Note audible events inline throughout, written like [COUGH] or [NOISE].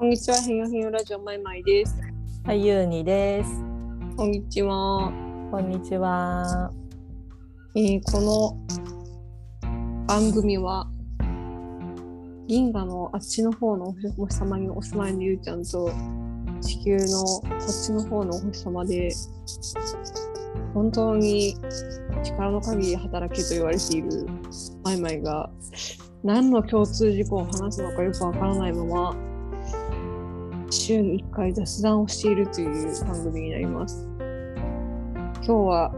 こんにちは、へよへよラジオまいまいです。はい、ゆうにです。こんにちは。こんにちは。えーこの番組は、銀河のあっちの方のお星様にお住まいのゆうちゃんと、地球のこっちの方のお星様で、本当に力の限り働けと言われているマイマイが、何の共通事項を話すのかよくわからないまま、週に1回雑談をしているという番組になります。今日は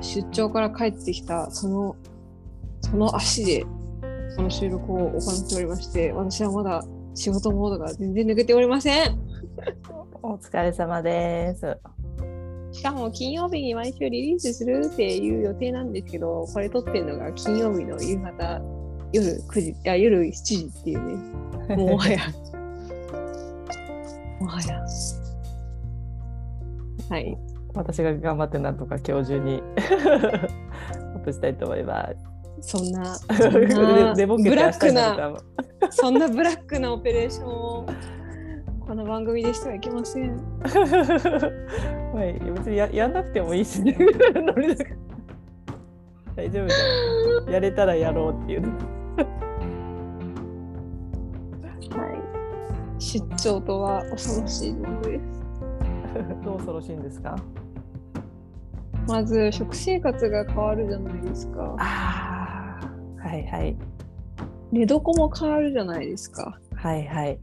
出張から帰ってきたそのその足でこの収録を行っておりまして私はまだ仕事モードが全然抜けておりませんお疲れ様です。しかも金曜日に毎週リリースするっていう予定なんですけどこれ撮ってるのが金曜日の夕方夜9時あ夜7時っていうねもはやもはやはい私が頑張ってなんとか今日中に [LAUGHS] 落としたいと思います。そんな [LAUGHS] そんなブラックなかそんなブラックなオペレーションをこの番組でしてはいけません。も [LAUGHS] はい、別にややんなくてもいいしね。大丈夫だよ。やれたらやろうっていう。出張とは恐ろしいものです。[LAUGHS] どう恐ろしいんですか？まず食生活が変わるじゃないですか。ああ、はいはい。寝床も変わるじゃないですか。はいはい。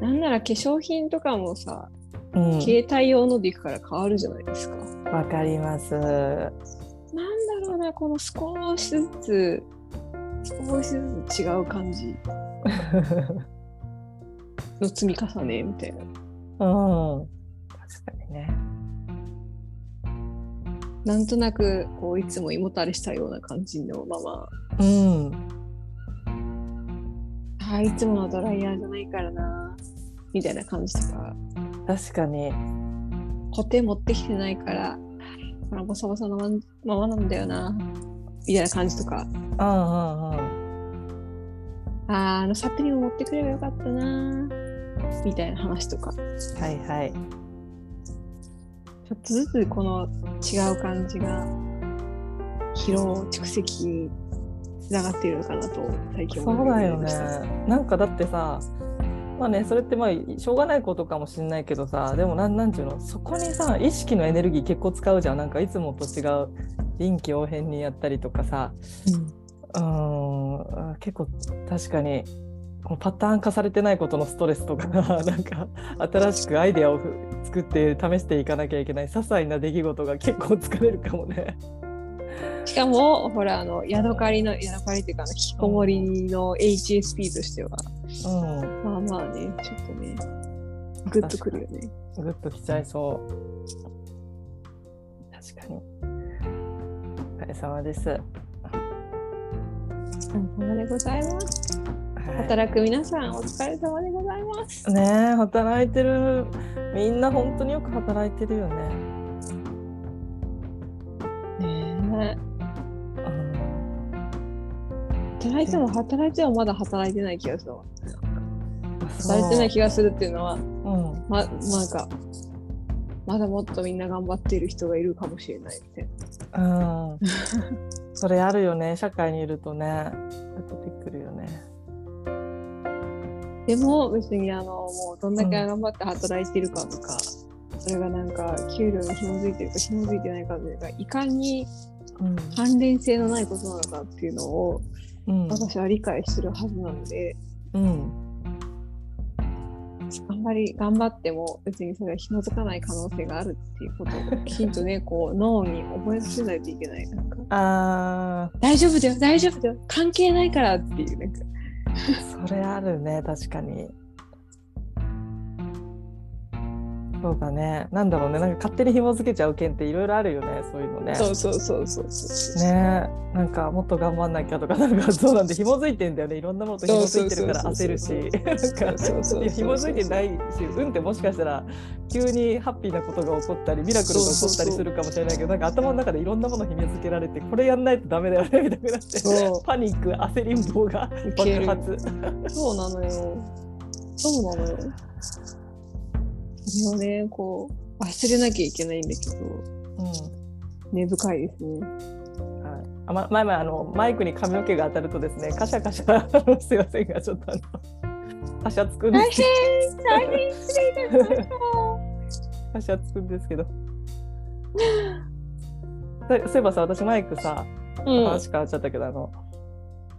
なんなら化粧品とかもさ、うん、携帯用のでいくから変わるじゃないですか。わかります。なんだろうな、この少しずつ、少しずつ違う感じ [LAUGHS] の積み重ねみたいな。うん。確かにね。なんとなくこういつも胃もたれしたような感じのまま、うん。あーいつものドライヤーじゃないからな、みたいな感じとか、確かに。コテ持ってきてないから、これボサボサのまんままなんだよな、みたいな感じとか、うんうんうん。あーあのサプリも持ってくればよかったな、みたいな話とか、はいはい。ちょっとずつこの違う感じが疲労蓄積につながっているのかなと最近そ思ううだよね。なんかだってさ、まあね、それってまあしょうがないことかもしれないけどさ、でもなんなんていうの、そこにさ、意識のエネルギー結構使うじゃん。なんかいつもと違う臨機応変にやったりとかさ、うーん、結構確かに。このパターン化されてないことのストレスとか [LAUGHS] なんか新しくアイデアをふ作って試していかなきゃいけない些細な出来事が結構疲れるかもね。しかも、ほら、あの、ヤドカリの、ヤドカリっていうか、引きこもりの HSP としては、うん、まあまあね、ちょっとね、グッとくるよね。ぐっときちゃいそう。確かに。お疲れ様です。はお疲れ様でございます。い働く皆さん、お疲れ様でございます。ねえ働いてるみんな本当によく働いてるよね。ね働いても働いてもまだ働いてない気がするわ。働いてない気がするっていうのは、うん、ま、なんか、まだもっとみんな頑張っている人がいるかもしれないみたいな。うん、それあるよね社会にいるとね。出てくるよね。でも別にあのもうどんだけ頑張って働いてるかとか、それがなんか給料に紐づいてるか紐づいてないかというかいかにうん関連性のないことなのかっていうのをうん。私は理解してるはずなので、うんあんまり頑張っても別にそれは紐づかない可能性があるっていうこと。をきちんとね [LAUGHS] こう脳に覚えさせないといけないなんか。あ大丈夫だよ大丈夫だよ。関係ないからっていうなんか。ーそれあるね確かに。そうだね。なんだろうね。なんか勝手に紐付けちゃう件っていろいろあるよね。そういうのね。そうそうそうそうそうね。なんかもっと頑張んなきゃとかなんか [LAUGHS] そうなんで紐づいてんだよね。いろんなものと紐づいてるから焦るし。なんか紐づいてないし運ってもしかしたら急にハッピーなことが起こったりミラクルが起こったりするかもしれないけどなんか頭の中でいろんなもの紐づけられてこれやんないとダメだよねみたいにな。ってパニック焦りん坊が爆発。そうなのよ。そうなのよ。それをね、こう、忘れなきゃいけないんだけど、うん。根深いですね。はい、あま前々あのマイクに髪の毛が当たるとですねカシャカシャすいませんがちょっとあの [LAUGHS] カシャつくんで大す変大変失礼いたしました。カシャつくんですけど。そういえばさ私マイクさうん。話変わっちゃったけど、あの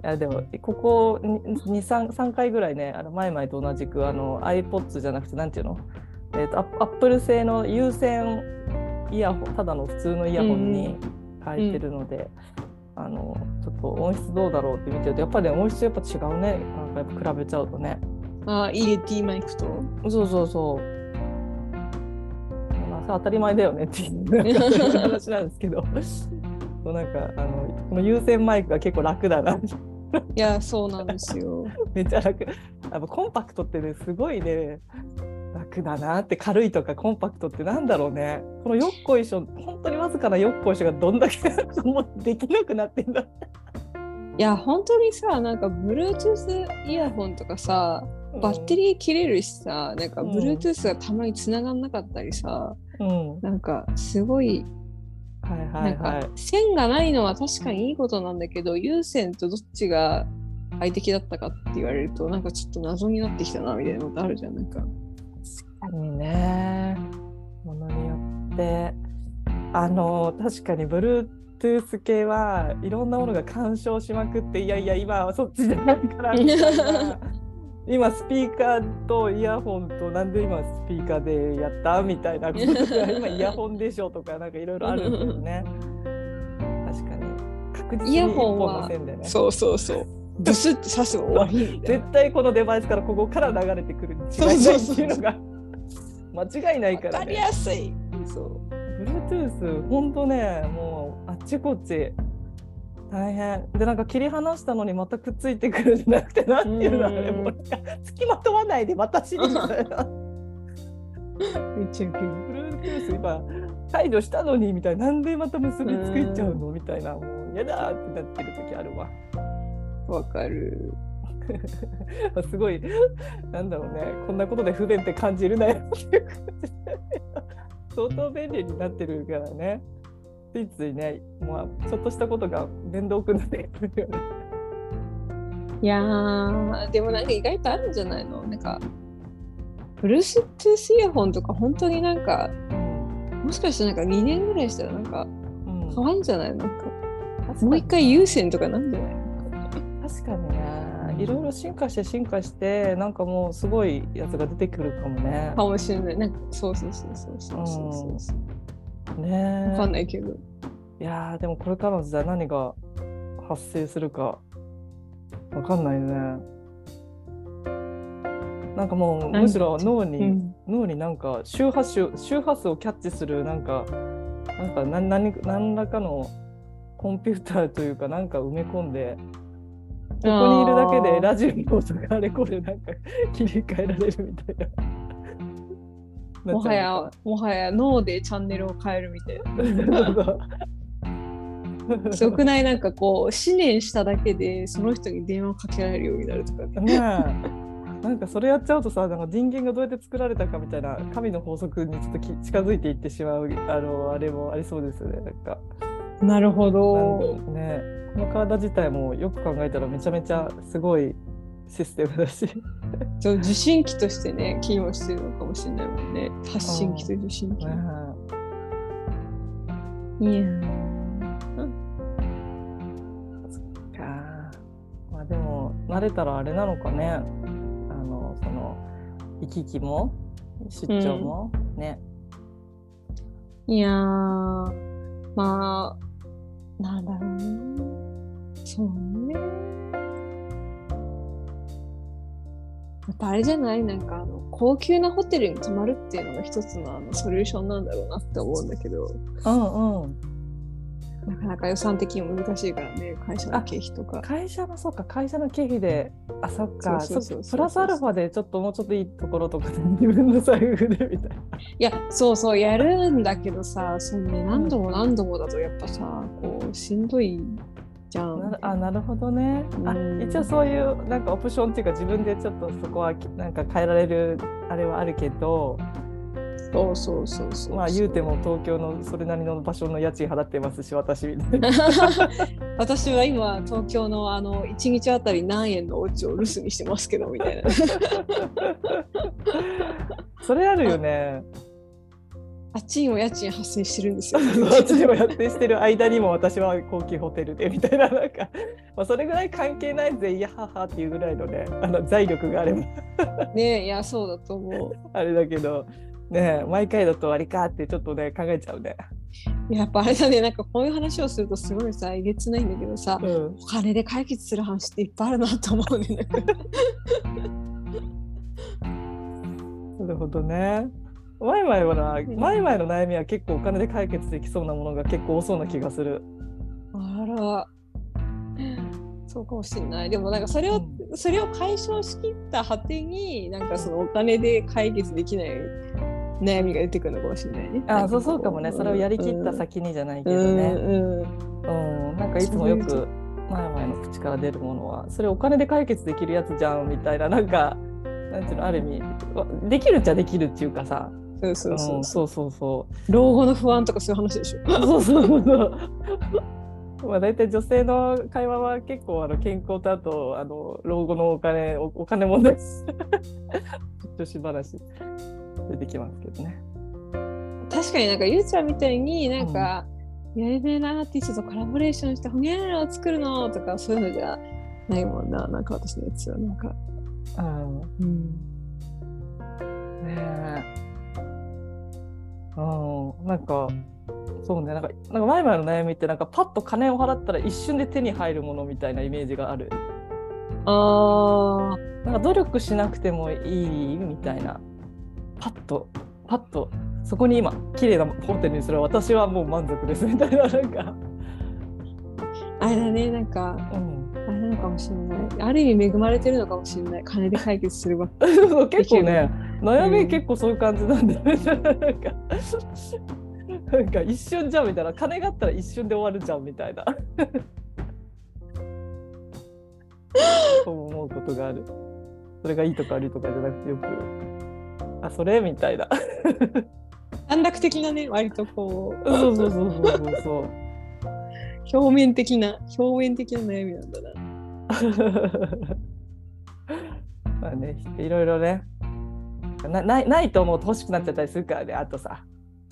いやでもここ23 3回ぐらいねあの前々と同じくあの iPods じゃなくてなんていうの、えー、とアップル製の有線イヤホンただの普通のイヤホンに変えてるので、あのちょっと音質どうだろうって見てるとやっぱり、ね、音質やっぱ違うね。なんかやっぱ比べちゃうとね。あ、入れ T マイクと。そうそうそうまあさ当たり前だよねっていう話なんですけど。そうなんかあのこの有線マイクが結構楽だな。いや、そうなんですよ。[LAUGHS] めっちゃ楽。やっぱコンパクトってねすごいね楽だなって軽いとかコンパクトってなんだろうね。このよっこいしょ本当にわずかなよっこいしょがどんだけ [LAUGHS] もうできなくなってんだ。いや、本当にさ、なんか Bluetooth イヤホンとかさ、バッテリー切れるしさ、なんかうん。Bluetooth がたまに繋がんなかったりさ、うん、うんなんかすごい、はいはないんはい。か線がないのは確かにいいことなんだけど、有線とどっちが快適だったかって言われると、なんかちょっと謎になってきたなみたいなのってあるじゃん。なんか。いいね。ものによって。あの確かに Bluetooth 系はいろんなものが干渉しまくっていやいや今はそっちじゃないから。みたいな今スピーカーとイヤホンとなんで今スピーカーでやったみたいなこととか [LAUGHS] 今イヤホンでしょとかなんかいろいろあるんだよね確かに。確実に。イヤ一本ホンはの線でねそうそうそう。ブスって刺す終わり絶な。対このデバイスからここから流れてくるに。違いないっていうのが間違いないかわかりらね。やすい。そう。Bluetooth ほんとねもうあっちこっち大変でなんか切り離したのにまたくっついてくるんじゃなくてなんていうのあれうんもう付きまとわないで私にみたいな。Bluetooth 今解除したのにみたいななんでまた結びつけちゃうの？みたいなもう嫌だってなってる時あるわ。わかる。すごいなんだろうねこんなことで不便って感じるなよ。っていう感じで相当便利になってるからね。ついついね、まあ、ちょっとしたことが面倒くなってくるよね。いやー、でもなんか意外とあるんじゃないの？なんか、Bluetooth イヤホンとか本当になんか、もしかしてなんか2年ぐらいしたらなんかうん。うん変わるんじゃない？のなんか、もう一回有線とかなんじゃない？確かにねいろいろ進化して進化してなんかもうすごいやつが出てくるかもね。かもしれない。なんか、そうそうそうそうそうそうそう。ねわかんないけど。いやーでもこれからの時代何が発生するかわかんないね。なんかもうむしろ脳に、うん。脳になんか周波数周波数をキャッチするなんかなんか何何何らかのコンピューターというかなんか埋め込んでここにいるだけでラジオの音があれこれなんか切り替えられるみたいな。[LAUGHS] もはや、もはや脳でチャンネルを変えるみたいな。すごくないなんかこう、思念しただけでその人に電話をかけられるようになるとか。ねえなんかそれやっちゃうとさなんか人間がどうやって作られたかみたいな神の法則にちょっとき近づいていってしまうあのあれもありそうですよねなんかなるほど。ね。この体自体もよく考えたらめちゃめちゃすごいシステムだし。そう受信機としてね、機能してるのかもしれないもんね。発信機と受信機。ね。いやー。えか。まあでも慣れたらあれなのかね。あのその行き来も出張も、ね。いやー、まあ、なんだろうね。そうね。やっぱあれじゃない？なんかあの高級なホテルに泊まるっていうのが一つのあのソリューションなんだろうなって思うんだけど、うんうんなかなか予算的にも難しいからね、会社の経費とか。会社のそうか会社の経費であそっかそうそうそうそうそっかプラスアルファでちょっともうちょっといいところとかで [LAUGHS] 自分の財布でみたいないや、そうそう、やるんだけどさ、そのね、何度も何度もだとやっぱさ、こう、しんどいじゃん。なあなるほどね。あうん一応そういうなんかオプションっていうか自分でちょっとそこはなんか変えられるあれはあるけどそうそうそうそう。まあ言うても東京のそれなりの場所の家賃払ってますし私。[LAUGHS] 私は今東京のあの1日あたり何円のお家を留守にしてますけどみたいな。[LAUGHS] それあるよね。あっちにも家賃発生してるんですよ。[LAUGHS] あっちでもやってしてる間にも私は高級ホテルでみたいななんか、まあ、それぐらい関係ないぜいやははっていうぐらいのねあの財力があればねえいやそうだと思う。あれだけどね毎回だとありかってちょっとね考えちゃうね。やっぱあれだねなんかこういう話をするとすごいさえげつないんだけどさ、うんお金で解決する話っていっぱいあるなと思うね。[LAUGHS] なるほどね。マイマイはな、マイマイの悩みは結構お金で解決できそうなものが結構多そうな気がする。あら。そうかもしれない。でもなんかそれを、それを解消しきった果てになんかそのお金で解決できない悩みが出てくるのかもしれないね。あそうそうかもね。それをやりきった先にじゃないけどうんね。うんうん、なんかいつもよくマイマイの口から出るものは、それお金で解決できるやつじゃんみたいな、なんか、なんていうの、ある意味、わできるっちゃできるっていうかさ、そうそうそううんそうそうそう。老後の不安とかそういう話でしょ。そうそうそう。[LAUGHS] まあ大体女性の会話は結構あの健康とあとあの老後のお金おお金問題女子話出てきますけどね。確かになんかゆうちゃんみたいになんか、有名なアーティストとコラボレーションしてホニャララを作るのとかそういうのじゃないもんな。なんか私のやつはなんか。うん、うんねえ。うん、なんかそうねなんかなんか前々の悩みってなんかパッと金を払ったら一瞬で手に入るものみたいなイメージがある。あーなんか努力しなくてもいいみたいなパッとパッとそこに今綺麗なホテルにする。私はもう満足です。みたいななんか、あれだねなんかうん、あれなのかもしれない。ある意味恵まれてるのかもしれない。金で解決するわ。[LAUGHS] そう結構ね悩みうん。結構そういう感じなんだよね、なんか。なんか一瞬じゃんみたいな。金があったら一瞬で終わるじゃんみたいな。[LAUGHS] そう思うことがある。それがいいとか悪いとかじゃなくてよくあそれみたいな短絡的なね、割とこう、そうそうそうそうそう。表面的な、表面的な悩みなんだな。[LAUGHS] まあね、いろいろね。なないないと思うと欲しくなっちゃったりするからねあとさ。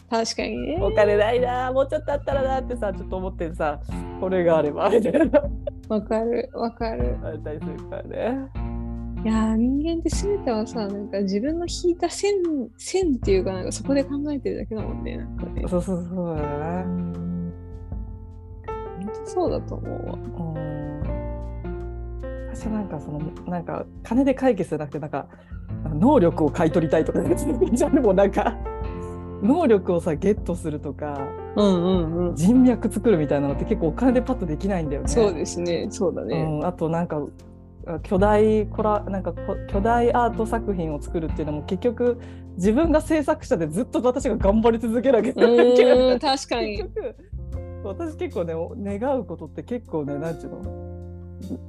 確かにね。お金ないなもうちょっとあったらなってさちょっと思ってさこれがあればみたいな。わかる、わかる。あったりするからねいやー人間って全てはさ、なんか自分の引いた線、線っていうか、なんかそこで考えてるだけだもんね。なんかね。そうそうそうだ当そうだと思うわ。うん私なんかそのなんか金で解決じゃなくてなんか能力を買い取りたいとかねじゃもなんか能力をさゲットするとかうんうんうん。人脈作るみたいなのって結構お金でパッとできないんだよね。そうですね、そうだね。うん、あとなんか巨大コラなんかこ巨大アート作品を作るっていうのも結局自分が制作者でずっと私が頑張り続けなきゃいけうない確かに。結。局私結構ね願うことって結構ねなんちゅうの？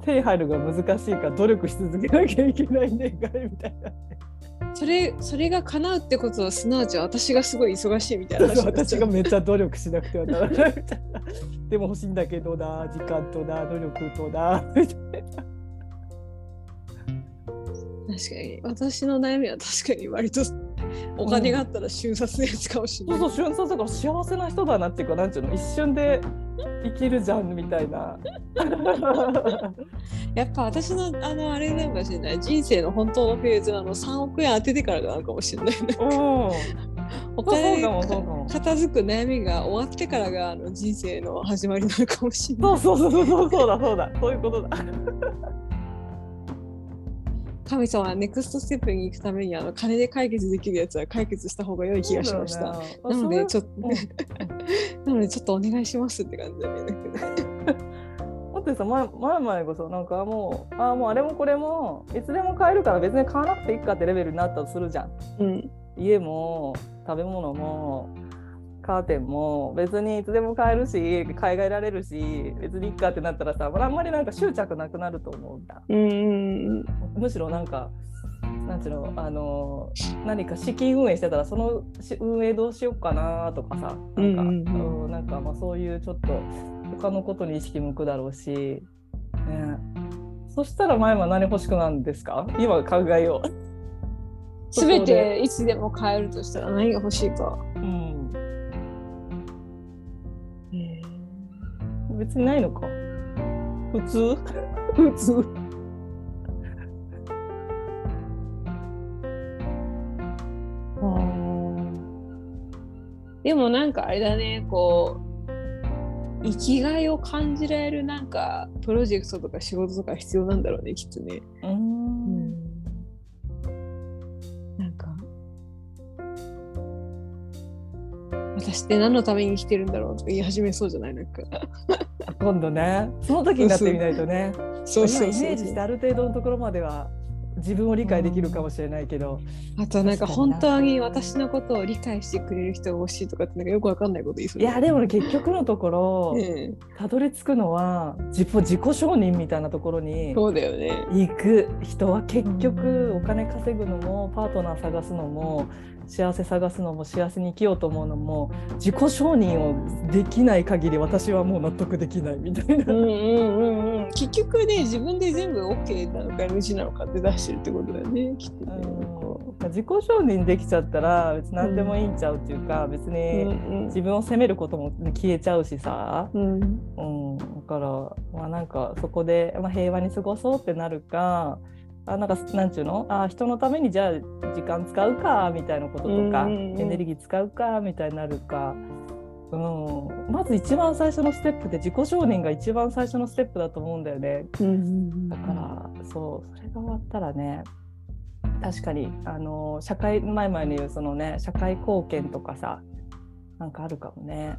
手に入るが難しいから努力し続けなきゃいけない願いみたいな。それ、それが叶うってことは、すなわち私がすごい忙しいみたいな私がめっちゃ努力しなくてはならないみたいな。でも欲しいんだけどな時間とな努力となみたいな確かに。私の悩みは確かに割とお金があったら瞬殺のやつかもしれない。そうそう瞬殺だから幸せな人だなっていうかなんちゅうの一瞬で生きるじゃんみたいな [LAUGHS] やっぱ私のあのあれなのかもしれない。人生の本当のフェーズはあの3億円当ててからなのかもしれないね。うんお [LAUGHS] そう金片付く悩みが終わってからがあの人生の始まりなのかもしれない。そうそうそうそうそうだそうだそういうことだ神様はネクストステップに行くためにあの金で解決できるやつは解決した方が良い気がしました。なのでちょっと、[LAUGHS] なのでちょっとお願いしますって感じだね。だってさ前前々こそなんかもうあもうあれもこれもいつでも買えるから別に買わなくていいかってレベルになったとするじゃんうん。家も食べ物もカーテンも別にいつでも買えるし買い替えられるし別にいっかってなったらさあんまりなんか執着なくなると思うんだ。うんうんむしろなんかなんていうのあの何か資金運営してたらそのし運営どうしようかなとかさなんか,、なんかまあそういうちょっと他のことに意識向くだろうし、ね、そしたら前は何欲しくなるんですか？今考えよう。すべていつでも買えるとしたら何が欲しいか。うん、別にないのか普通？[LAUGHS] 普通。でもなんかあれだね、こう、生きがいを感じられるなんかプロジェクトとか仕事とか必要なんだろうね、きっとね。うんなんか、私って何のために生きてるんだろうとか言い始めそうじゃないなんか。[LAUGHS] 今度ねその時になってみないとね。[LAUGHS] そうそう今イメージしてある程度のところまでは自分を理解できるかもしれないけど、あとなんか本当に私のことを理解してくれる人が欲しいとかってなんかよくわかんないこと言いそういやでもね結局のところ [LAUGHS] ねたどり着くのは自己自己承認みたいなところにそうだよね。行く。人は結う局んお金稼ぐのもパートナー探すのも幸せ探すのも幸せに生きようと思うのも自己承認をできない限り私はもう納得できないみたいな。うんうんうんうん。結局ね自分で全部 OK なのか NG なのかって出してるってことだよねきっとね。こ自己承認できちゃったら別に何でもいいんちゃうっていうか、別うにうん自分を責めることも消えちゃうしさ、うんうん、だからまあなんかそこで、まあ、平和に過ごそうってなるかあなんかなんちゅうの？あ人のためにじゃあ時間使うかみたいなこととか、エネルギー使うかみたいになるか、うん、まず一番最初のステップで自己承認が一番最初のステップだと思うんだよね。うんうんだから、そうそれが終わったらね確かにあの社会前々に言うそのね社会貢献とかさなんかあるかもね。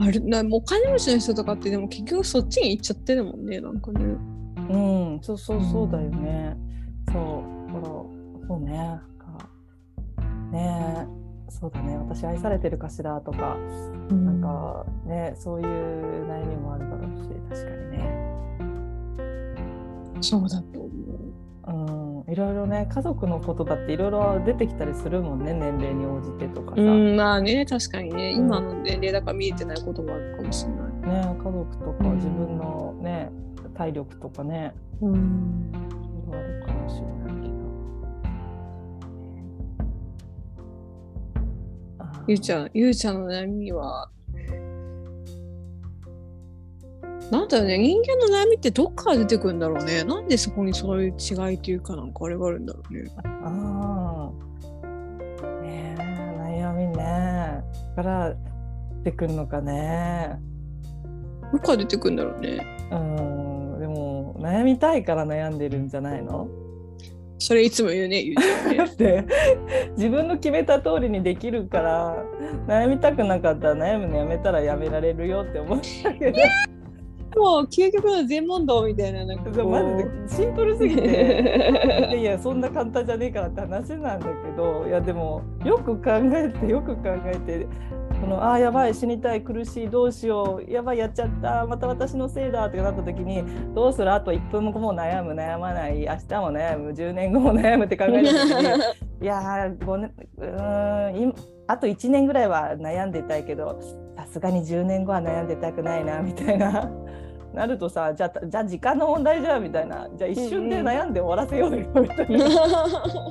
あれなお金持ちの人とかってでも結局そっちに行っちゃってるもんねなんかね。うん、そうそうそうだよね。そう、だから、そうね。なんかねそうだね。私愛されてるかしらとか、なんかね、そういう悩みもあるだろうし、確かにね。そうだと思う。うん、いろいろね、家族のことだっていろいろ出てきたりするもんね、年齢に応じてとかさ。うんまあね確かにねうん今の年齢だから見えてないこともあるかもしれない。ね、家族とかうん自分のね、体力とかね、うんいろいろあるかもしれないけど。ゆうちゃん、ゆうちゃんの悩みは、なんだろうね、人間の悩みってどっから出てくるんだろうね。なんでそこにそういう違いというか、なんかあれがあるんだろうね。ああ。ねえ、悩みね。から出てくるのかね。どっから出てくるんだろうね。うん、悩みたいから悩んでるんじゃないの？それいつも言うね、ゆうちゃんだね。[LAUGHS] って自分の決めた通りにできるから悩みたくなかったら悩むのやめたらやめられるよって思ったけどもう究極の全問答みたいな、なんか。マジでシンプルすぎていやいやそんな簡単じゃねえからって話なんだけどいやでもよく考えてよく考えてこのあーやばい死にたい苦しいどうしようやばいやっちゃったまた私のせいだってなった時にどうする？あと1分後も悩む悩まない明日も悩む10年後も悩むって考えた時に [LAUGHS] いやー5年うーん今あと1年ぐらいは悩んでたいけどさすがに10年後は悩んでたくないなみたいな。[LAUGHS] なるとさじゃあじゃあ時間の問題じゃんみたいな。じゃあ一瞬で悩んで終わらせようよみたいな、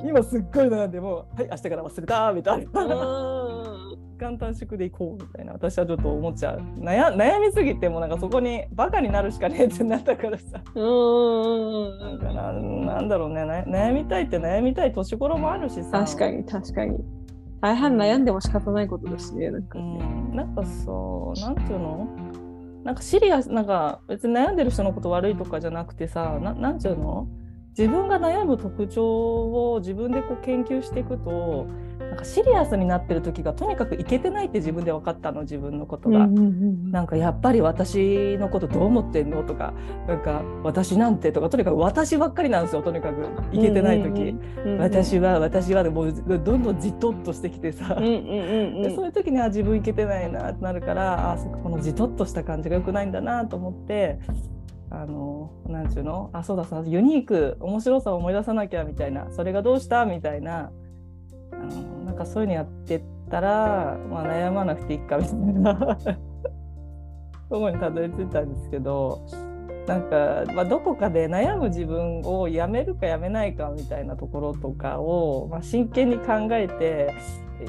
[LAUGHS] 今すっごい悩んでもうはい明日から忘れたみたいな。時間短縮でいこうみたいな私はちょっと思っちゃう。悩悩みすぎてもなんかそこにバカになるしかねえってなったからさ。なんかななんだろうね。な悩みたいって悩みたい年頃もあるしさ。確かに確かに。大半悩んでも仕方ないことだしねなんかうね、ん、なんかそう、なんていうの？なんかシリアス、なんか別に悩んでる人のこと悪いとかじゃなくてさ、ななんていうの？自分が悩む特徴を自分でこう研究していくと、なんかシリアスになってる時がとにかくいけてないって自分で分かったの自分のことが。なんかやっぱり私のことどう思ってんのとかなんか私なんてとかとにかく私ばっかりなんですよとにかく。いけてない時、私は私はでもうどんどんじとっとしてきてさ、そういう時には自分いけてないなってなるからあこのじとっとした感じが良くないんだなと思ってあのなんちゅうの？あそうだそうだユニーク面白さを思い出さなきゃみたいな。それがどうした？みたいな。あなんかそういうのやってったら、まあ、悩まなくていいかみたいな。[LAUGHS] とこにたどり着いたんですけどなんか、まあ、どこかで悩む自分をやめるかやめないかみたいなところとかを、まあ、真剣に考えて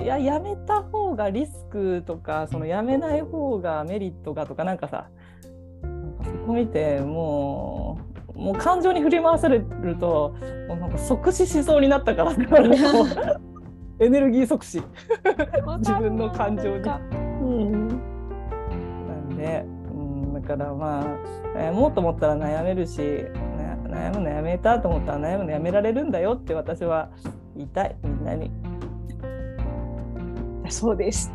いややめた方がリスクとかそのやめない方がメリットがとかなんかさそこ見てもうもう感情に振り回されるともうなんか即死しそうになったからこ [LAUGHS] エネルギー即死自分の感情に。うんなんで、うん、だからまあ悩もうと思ったら悩めるし、な悩むのやめたと思ったら悩むのやめられるんだよって私は言いたいみんなに。そうです。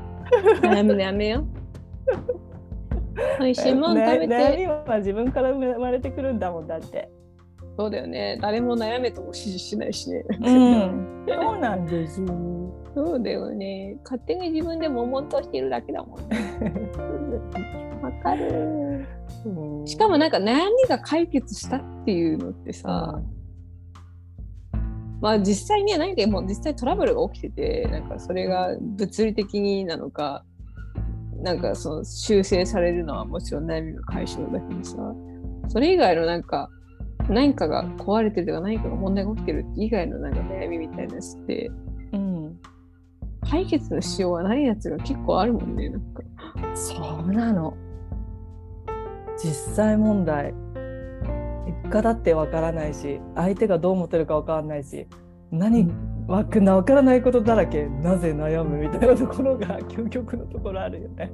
悩むのやめよう。[LAUGHS] 美味しいもん食べ悩悩みて。は自分から生まれてくるんだもんだって。そうだよね。誰も悩めとも指示しないしね。うん、そうなんです。[LAUGHS] そうだよね。勝手に自分で悶々としてるだけだもんね。[LAUGHS] わかる。うんしかもなんか悩みが解決したっていうのってさ、まあ実際には何かもう実際トラブルが起きててなんかそれが物理的になのかなんかその修正されるのはもちろん悩みが解消だけどさそれ以外のなんか何かが壊れてるとか何かが問題が起きてる以外のなんか悩みみたいなやつってうん、解決のしようがないやつが結構あるもんねなんか。そうなの。実際問題結果だってわからないし相手がどう思ってるかわからないし何わかわからないことだらけなぜ悩むみたいなところが究極のところあるよね。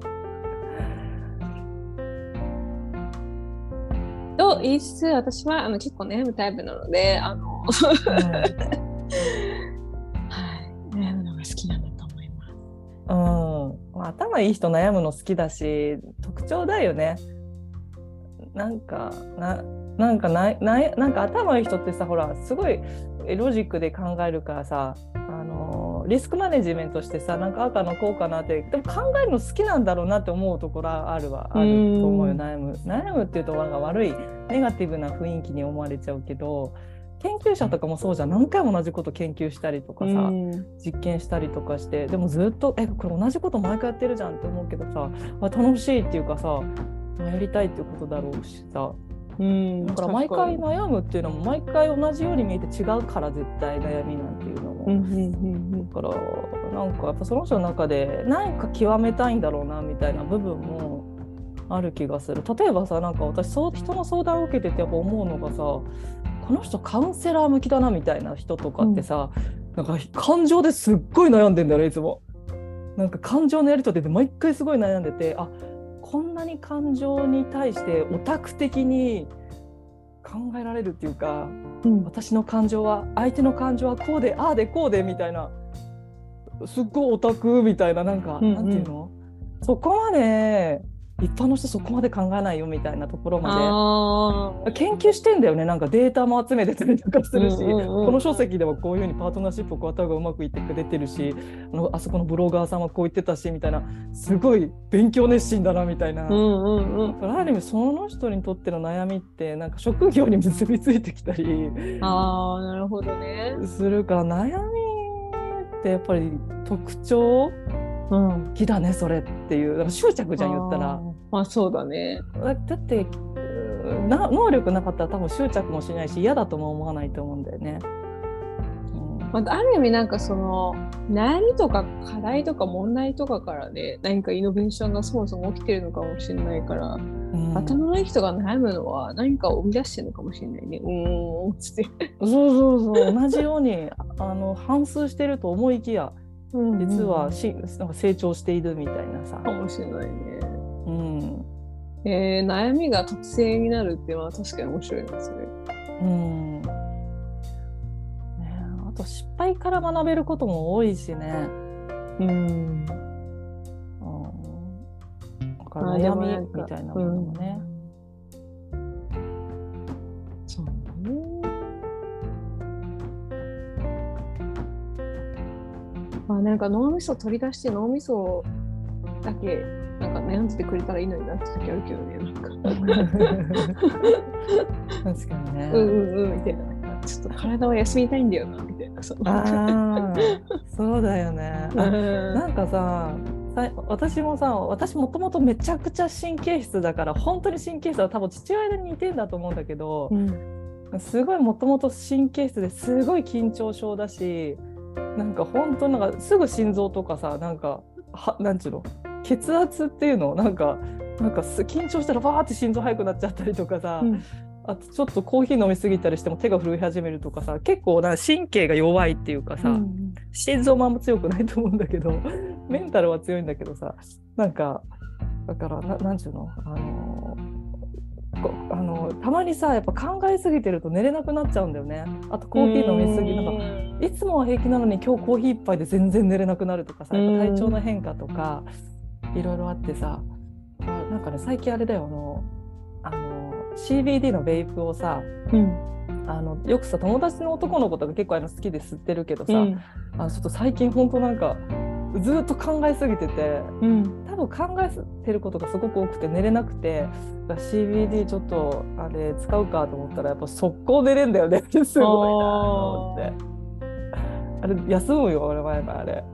と言いつつ私はあの結構悩むタイプなのであの、はい、悩むのが好きなんだと思います。うん、まあ頭いい人悩むの好きだし特徴だよね。なんかななんかないないなんか頭いい人ってさほらすごいロジックで考えるからさリスクマネジメントしてさなんか赤のこうかなってでも考えるの好きなんだろうなって思うところはあるわ。あると思うよ。うん。悩む。悩むっていうとなんか悪いネガティブな雰囲気に思われちゃうけど研究者とかもそうじゃん。何回も同じこと研究したりとかさ、うん。実験したりとかしてでもずっとえこれ同じこと毎回やってるじゃんって思うけどさあ楽しいっていうかさやりたいっていうことだろうしさうんだから毎回悩むっていうのも毎回同じように見えて違うから絶対悩みなんていうのも。うんうんうんだからなんかやっぱその人の中で何か極めたいんだろうなみたいな部分もある気がする例えばさなんか私そう人の相談を受けててやっぱ思うのがさこの人カウンセラー向きだなみたいな人とかってさ、なんか感情ですっごい悩んでんだよねいつも。なんか感情のやり取りで毎回すごい悩んでてあこんなに感情に対してオタク的に考えられるっていうかうん。私の感情は相手の感情はこうでああでこうでみたいなすっごいオタクみたいななんか、うんうん。なんていうの？そこまで一般の人そこまで考えないよみたいなところまあで研究してんだよね。なんかデータも集めてたりとかするし、うんうんうんこの書籍ではこういうふうにパートナーシップをこうやった方がうまくいって出てるしあのあそこのブロガーさんはこう言ってたしみたいなすごい勉強熱心だなみたいな。ーうんうんうん。ある意味その人にとっての悩みってなんか職業に結びついてきたり。あーなるほどね。するから悩みってやっぱり特徴うん好きだねそれっていうだから執着じゃん言ったらまあそうだね。だだってうな能力なかったら多分執着もしないし嫌だとも思わないと思うんだよね。うんまあ、ある意味なんかその悩みとか課題とか問題とかからね何かイノベーションがそもそも起きてるのかもしれないから、うん頭のいい人が悩むのは何かを生み出してるのかもしれないね。うーんつって。そうそうそう同じようにあの反数してると思いきや実はし、なんか成長しているみたいなさ。かもしれないね。うんえー、悩みが特性になるっていうのは確かに面白いなそれ。うんねえあと失敗敗から学べることも多いしね。うん。うん、だからあで悩みみたいなものもね。そうまあなんか脳みそ取り出して脳みそだけなんか悩んでてくれたらいいのになって時あるけどね。なんか確かにね。うんうんうんみたいな。なんかちょっと体は休みたいんだよなみたいな。そのああ、そうだよね。あなんかささ私もさ私もともとめちゃくちゃ神経質だから本当に神経質は多分父親に似てんだと思うんだけどうんすごいもともと神経質ですごい緊張症だしなんか本当なんかすぐ心臓とかさなんかはなんちゅうの？血圧っていうのなんかなんかす緊張したらバーって心臓速くなっちゃったりとかさ、うん。あとちょっとコーヒー飲みすぎたりしても手が震え始めるとかさ結構な神経が弱いっていうかさ、うん心臓もあんま強くないと思うんだけど [LAUGHS] メンタルは強いんだけどさなんかだからななんちゅうの？あのこあのたまにさやっぱ考えすぎてると寝れなくなっちゃうんだよね。あとコーヒー飲みすぎなんかいつもは平気なのに今日コーヒー一杯で全然寝れなくなるとかさやっぱ体調の変化とかいろいろあってさ。あなんかね最近あれだよあのあの CBD のベイプをさうん。あのよくさ友達の男の子とか結構あの好きで吸ってるけどさ、うん。あのちょっと最近本当なんかずっと考えすぎててうん。多分考えてることがすごく多くて寝れなくて CBD ちょっとあれ使うかと思ったらやっぱ速攻寝れんだよね [LAUGHS] すごいなと思って。あれ休むよ俺前々あれ。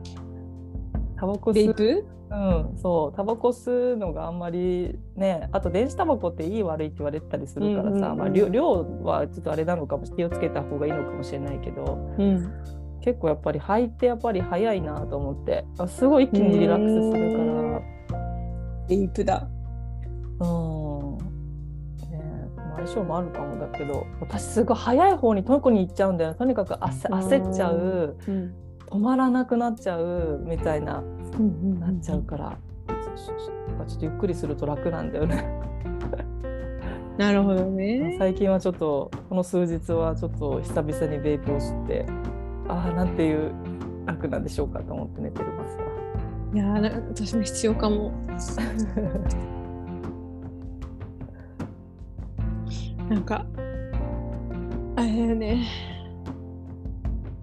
タバコ吸う。うんそう。タバコ吸うのがあんまりねあと電子タバコっていい悪いって言われてたりするからさ、うんうんうん。まあ、量量はちょっとあれなのかも気をつけた方がいいのかもしれないけど。うん結構やっぱり吐いてやっぱり早いなと思って。あすごい一気にリラックスするから。ベイプだ。うん。ねまあ相性もあるかもだけど私すごい早い方にトイコに行っちゃうんだよね。とにかく焦焦っちゃう。うん。止まらなくなっちゃうみたいな。うんなっちゃうから。ちょっとゆっくりすると楽なんだよね。なるほどね。最近はちょっとこの数日はちょっと久々にベイプをしてああなんていう楽なんでしょうかと思って寝てますわ。いや私も必要かも [LAUGHS] なんかあれだよね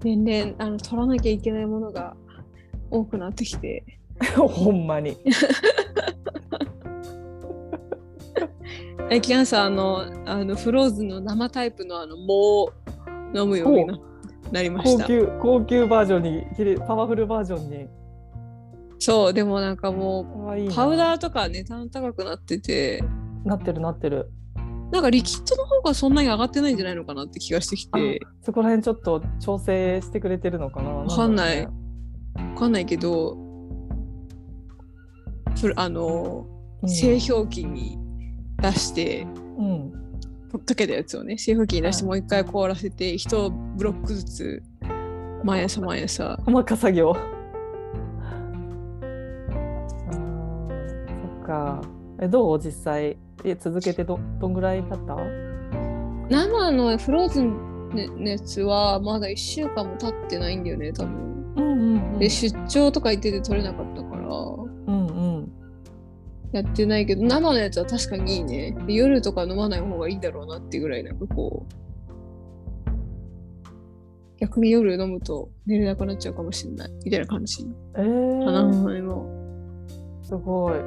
年々あの取らなきゃいけないものが多くなってきて [LAUGHS] ほんまに。最近朝あのあのフローズンの生タイプのあの藻を飲むようにななりました高級高級バージョンにきれパワフルバージョンに。そうでもなんかもかわいいうなパウダーとか値段高くなっててなってるなってる。なんかリキッドの方がそんなに上がってないんじゃないのかなって気がしてきてそこら辺ちょっと調整してくれてるのかな。わかんないんだろわかんないけどふあの、うね製氷機に出してうん。かけたやつをね製氷機に出してはいもう一回凍らせて一ブロックずつ毎朝毎朝細か作業。そっか。えどう？実際え続けてどどんぐらい経った？生のフローズンののやつはまだ1週間も経ってないんだよね多分うんうんうん。で出張とか行ってて取れなかったからうんうん。やってないけど生のやつは確かにいいね。で夜とか飲まない方がいいんだろうなっていうぐらいなんかこう。逆に夜飲むと寝れなくなっちゃうかもしれない。みたいな感じ。えー、かな、今すごい。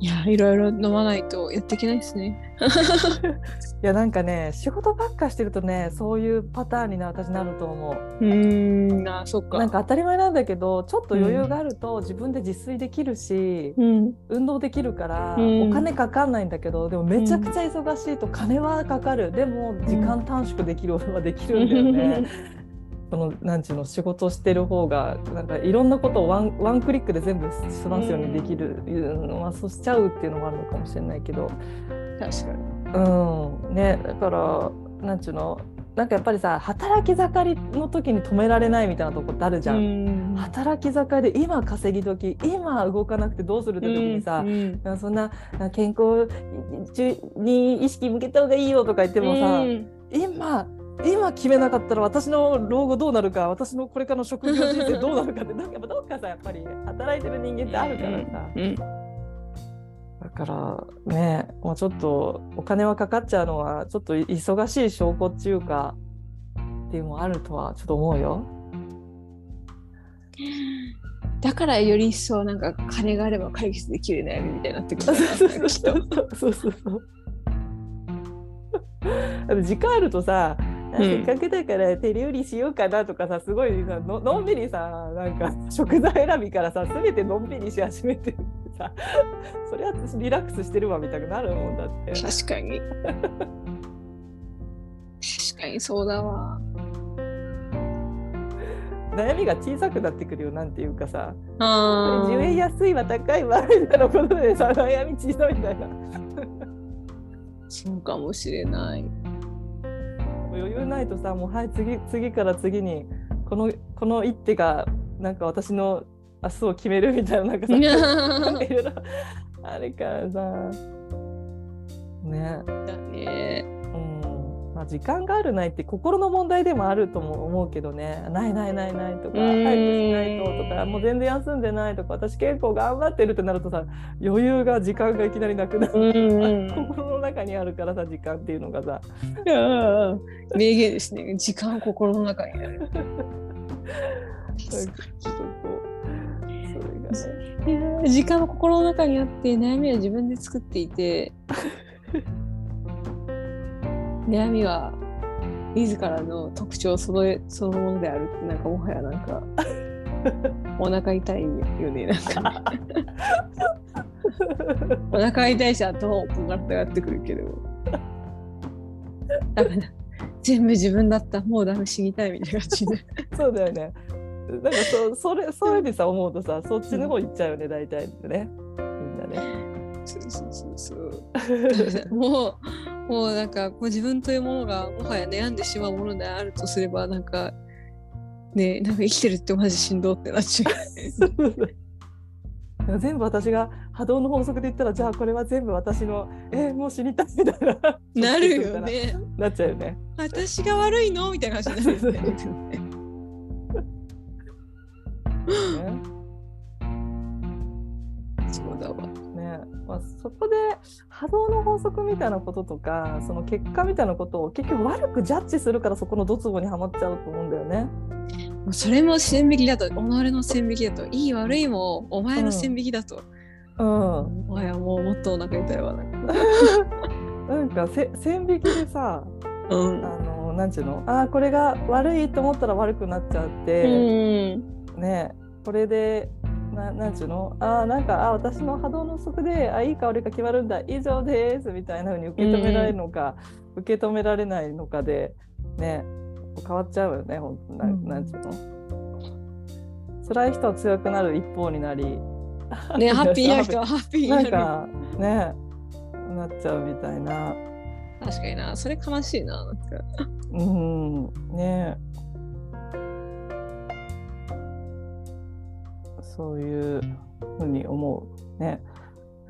いやいろいろ飲まないとやっていけないですね。[LAUGHS] いやなんかね仕事ばっかしてるとねそういうパターンにな私なると思う。うーんあそっか。なんか当たり前なんだけどちょっと余裕があると自分で自炊できるし、うん。運動できるから、うん。お金かかんないんだけどでもめちゃくちゃ忙しいと金はかかる、でも時間短縮できるはできるんだよね。そのなんちゅうの仕事してる方がなんかいろんなことをワンワンクリックで全部済ますようにできるのは、そうしちゃうっていうのもあるのかもしれないけど、確かに。うん。ね、だからなんちゅうの？なんかやっぱりさ働き盛りの時に止められないみたいなとこってあるじゃん。ん。働き盛りで今稼ぎ時今動かなくてどうするって時にさ、うん。なんかそんな健康に意識向けた方がいいよとか言ってもさ、うん。今今決めなかったら私の老後どうなるか私のこれからの職業人生どうなるかってなんかどっかさやっぱり働いてる人間ってあるからさ、うんだからねもうちょっとお金はかかっちゃうのはちょっと忙しい証拠っていうかっていうのもあるとはちょっと思うよ。だからより一層なんか金があれば解決できる悩みみたいになってくるそう。そうそうそう。[LAUGHS] 時間あるとさ、せっかくだから手料理しようかなとかさすごいさののんびりさなんか食材選びからさ全てのんびりし始めてさそれは私リラックスしてるわみたいになるもんだって。確かに。確かにそうだわ。悩みが小さくなってくるよなんていうかさあ10円安いわ高いわみたいなことでさ悩み小さいみたいなそうかもしれない。余裕ないとさもうはい次次から次にこのこの一手がなんか私の明日を決めるみたいななんかさなんかいろいろあるからさねだね。うんまあ、時間があるないって心の問題でもあるとも思うけどね。ないないないないとかうん。早くしないととかもう全然休んでないとか私結構頑張ってるってなるとさ余裕が時間がいきなりなくなる、うん心の中にあるからさ時間っていうのがさ。名言ですね。時間を心の中にある。時間を心の中にあって悩みは自分で作っていて [LAUGHS] 悩みは自らの特徴そのそのものである。ってなんかもはやなんか [LAUGHS] お腹痛いよねなんか。[LAUGHS] お腹痛いし頭もとがったがってくるけど。ダメだ。全部自分だった。もうダメ死にたいみたいな感じで。そうだよね。なんかそそれそういうふうにさ思うとさそっちの方行っちゃうよね大体ね。みんなね。そうそうそうそう。[LAUGHS] もうもうなんかこう自分というものがもはや悩んでしまうものであるとすればなんかねなんか生きてるってマジしんどってなっちゃう。全部私が波動の法則で言ったらじゃあこれは全部私のえーもう死にたいみたいななるよね。なっちゃうよね。私が悪いの？みたいな感じになるよね。ねまあ、そこで波動の法則みたいなこととかその結果みたいなことを結局悪くジャッジするからそこのドツボにはまっちゃうと思うんだよね。もうそれも線引きだと己の線引きだといい悪いもお前の線引きだと。うん、もはやもうもっとお腹痛いわなんか。なんかせ線引きでさうん。あのなんちゅうの？あーこれが悪いと思ったら悪くなっちゃっうて、ん。ねこれでななんちゅうの？あーなんかあ私の波動の則であいいか悪いか決まるんだ。以上です。みたいな風に受け止められるのか、受け止められないのかでね。変わっちゃうよね本当な,、うん。なんちゅうの？辛い人は強くなる一方になり。ね [LAUGHS] ハッピーな人はハッピーになんかね。なっちゃうみたいな。確かにな。それ悲しいな。なんか。うん。ねそういうふうに思う。ね。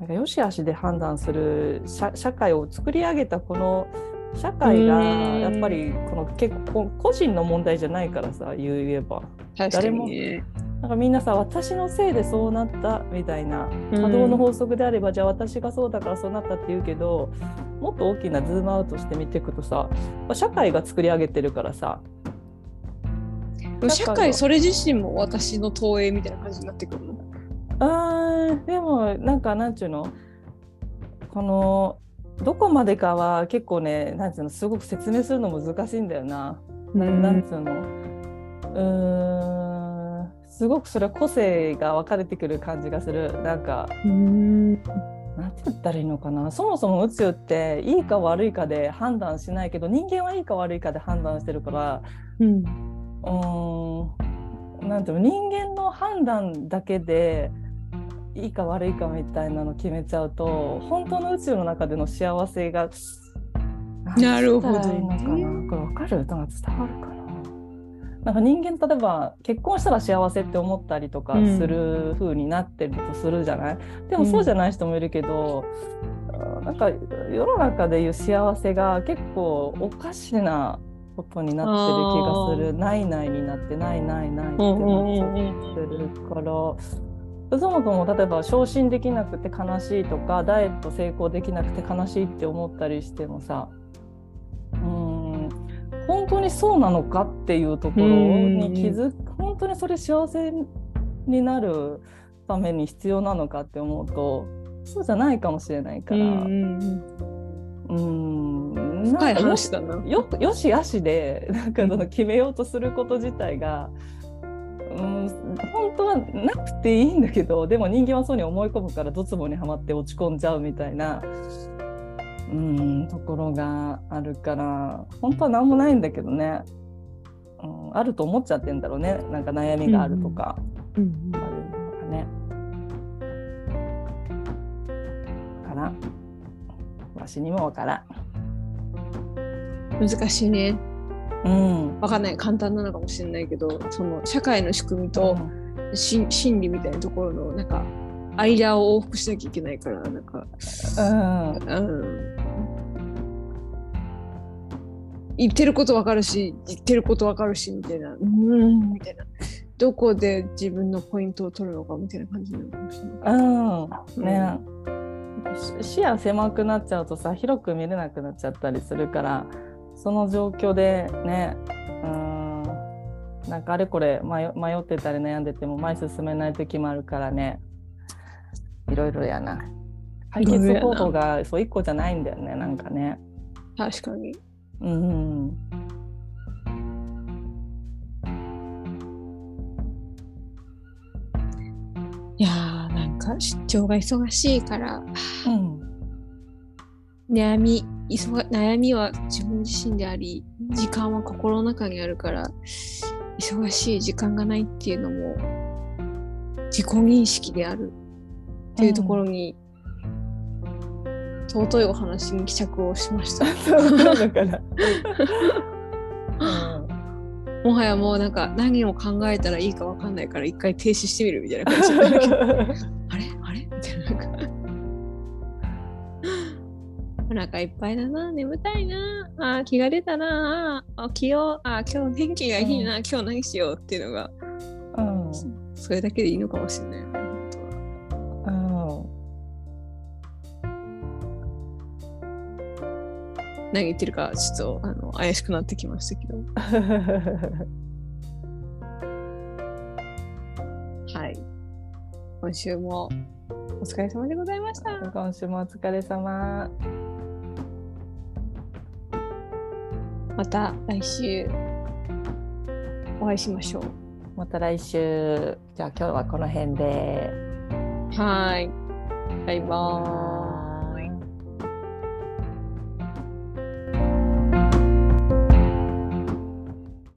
なんか良し悪しで判断する社社会を作り上げたこの社会がうん。やっぱりこの結構個人の問題じゃないからさ言えば。確かに。ね。なんかみんなさ私のせいでそうなったみたいなうん。波動の法則であれば、じゃあ私がそうだからそうなったって言うけどもっと大きなズームアウトして見ていくとさまあ社会が作り上げてるからさ社会それ自身も私の投影みたいな感じになってくるの？あーでもなんかなんちゅうの？このどこまでかは結構ねなんちゅうのすごく説明するの難しいんだよな。ななんつうの？うーんすごくそれは個性が分かれてくる感じがするなんかうん。なんて言ったらいいのかな？そもそも宇宙っていいか悪いかで判断しないけど人間はいいか悪いかで判断してるからうん。うーん。なんていうの人間の判断だけでいいか悪いかみたいなの決めちゃうと本当の宇宙の中での幸せがなるほど。なこれ分かる？伝わるかな。なんか人間例えば結婚したら幸せって思ったりとかする風になってるとするじゃない、でもそうじゃない人もいるけど、なんか世の中でいう幸せが結構おかしなことになってる気がする。ないないになってないないないってなっちゃってるから。そもそも例えば昇進できなくて悲しいとかダイエット成功できなくて悲しいって思ったりしてもさ。うん。本当にそうなのかっていうところに気づく。本当にそれ幸せになるために必要なのかって思うとそうじゃないかもしれないから。うん深い話だな。よよしあしでなんかその決めようとすること自体が、うん、本当はなくていいんだけどでも人間はそうに思い込むからドツボにはまって落ち込んじゃうみたいな、うん、ところがあるから本当は何もないんだけどね、うん、あると思っちゃってんだろうね。なんか悩みがあるとか、うん。うんあるのかね。からん。わしにもわからん。難しいね。うんわかんない。簡単なのかもしれないけど、その社会の仕組みとし心理みたいなところの、なんか、間を往復しなきゃいけないから、なんか、うんうん。言ってることわかるし、言ってることわかるし、みたいな。うーん、みたいな。どこで自分のポイントを取るのかみたいな感じなのかもしれない。うんね、し視野狭くなっちゃうとさ広く見れなくなっちゃったりするからその状況でねうんなんかあれこれ迷迷ってたり悩んでても前進めない時もあるからね。いろいろやな。解決方法がそう一個じゃないんだよねなんかね。確かに。うんいやー、なんか出張が忙しいから、うん。悩み。忙悩みは自分自身であり時間は心の中にあるから忙しい時間がないっていうのも自己認識であるっていうところに、尊いお話に帰着をしました。[LAUGHS] もはやもうなんか何を考えたらいいか分かんないから一回停止してみるみたいな感じ [LAUGHS] お腹いっぱいだな眠たいな。あー気が出たな。あー起きよう。あー今日天気がいいな、今日何しようっていうのがうん。それだけでいいのかもしれない。何言ってるかちょっとあの怪しくなってきましたけど。[LAUGHS] はい。今週もお疲れ様でございました。今週もお疲れ様。また来週お会いしましょうまた来週。じゃあ今日はこの辺で。はいバイバーイ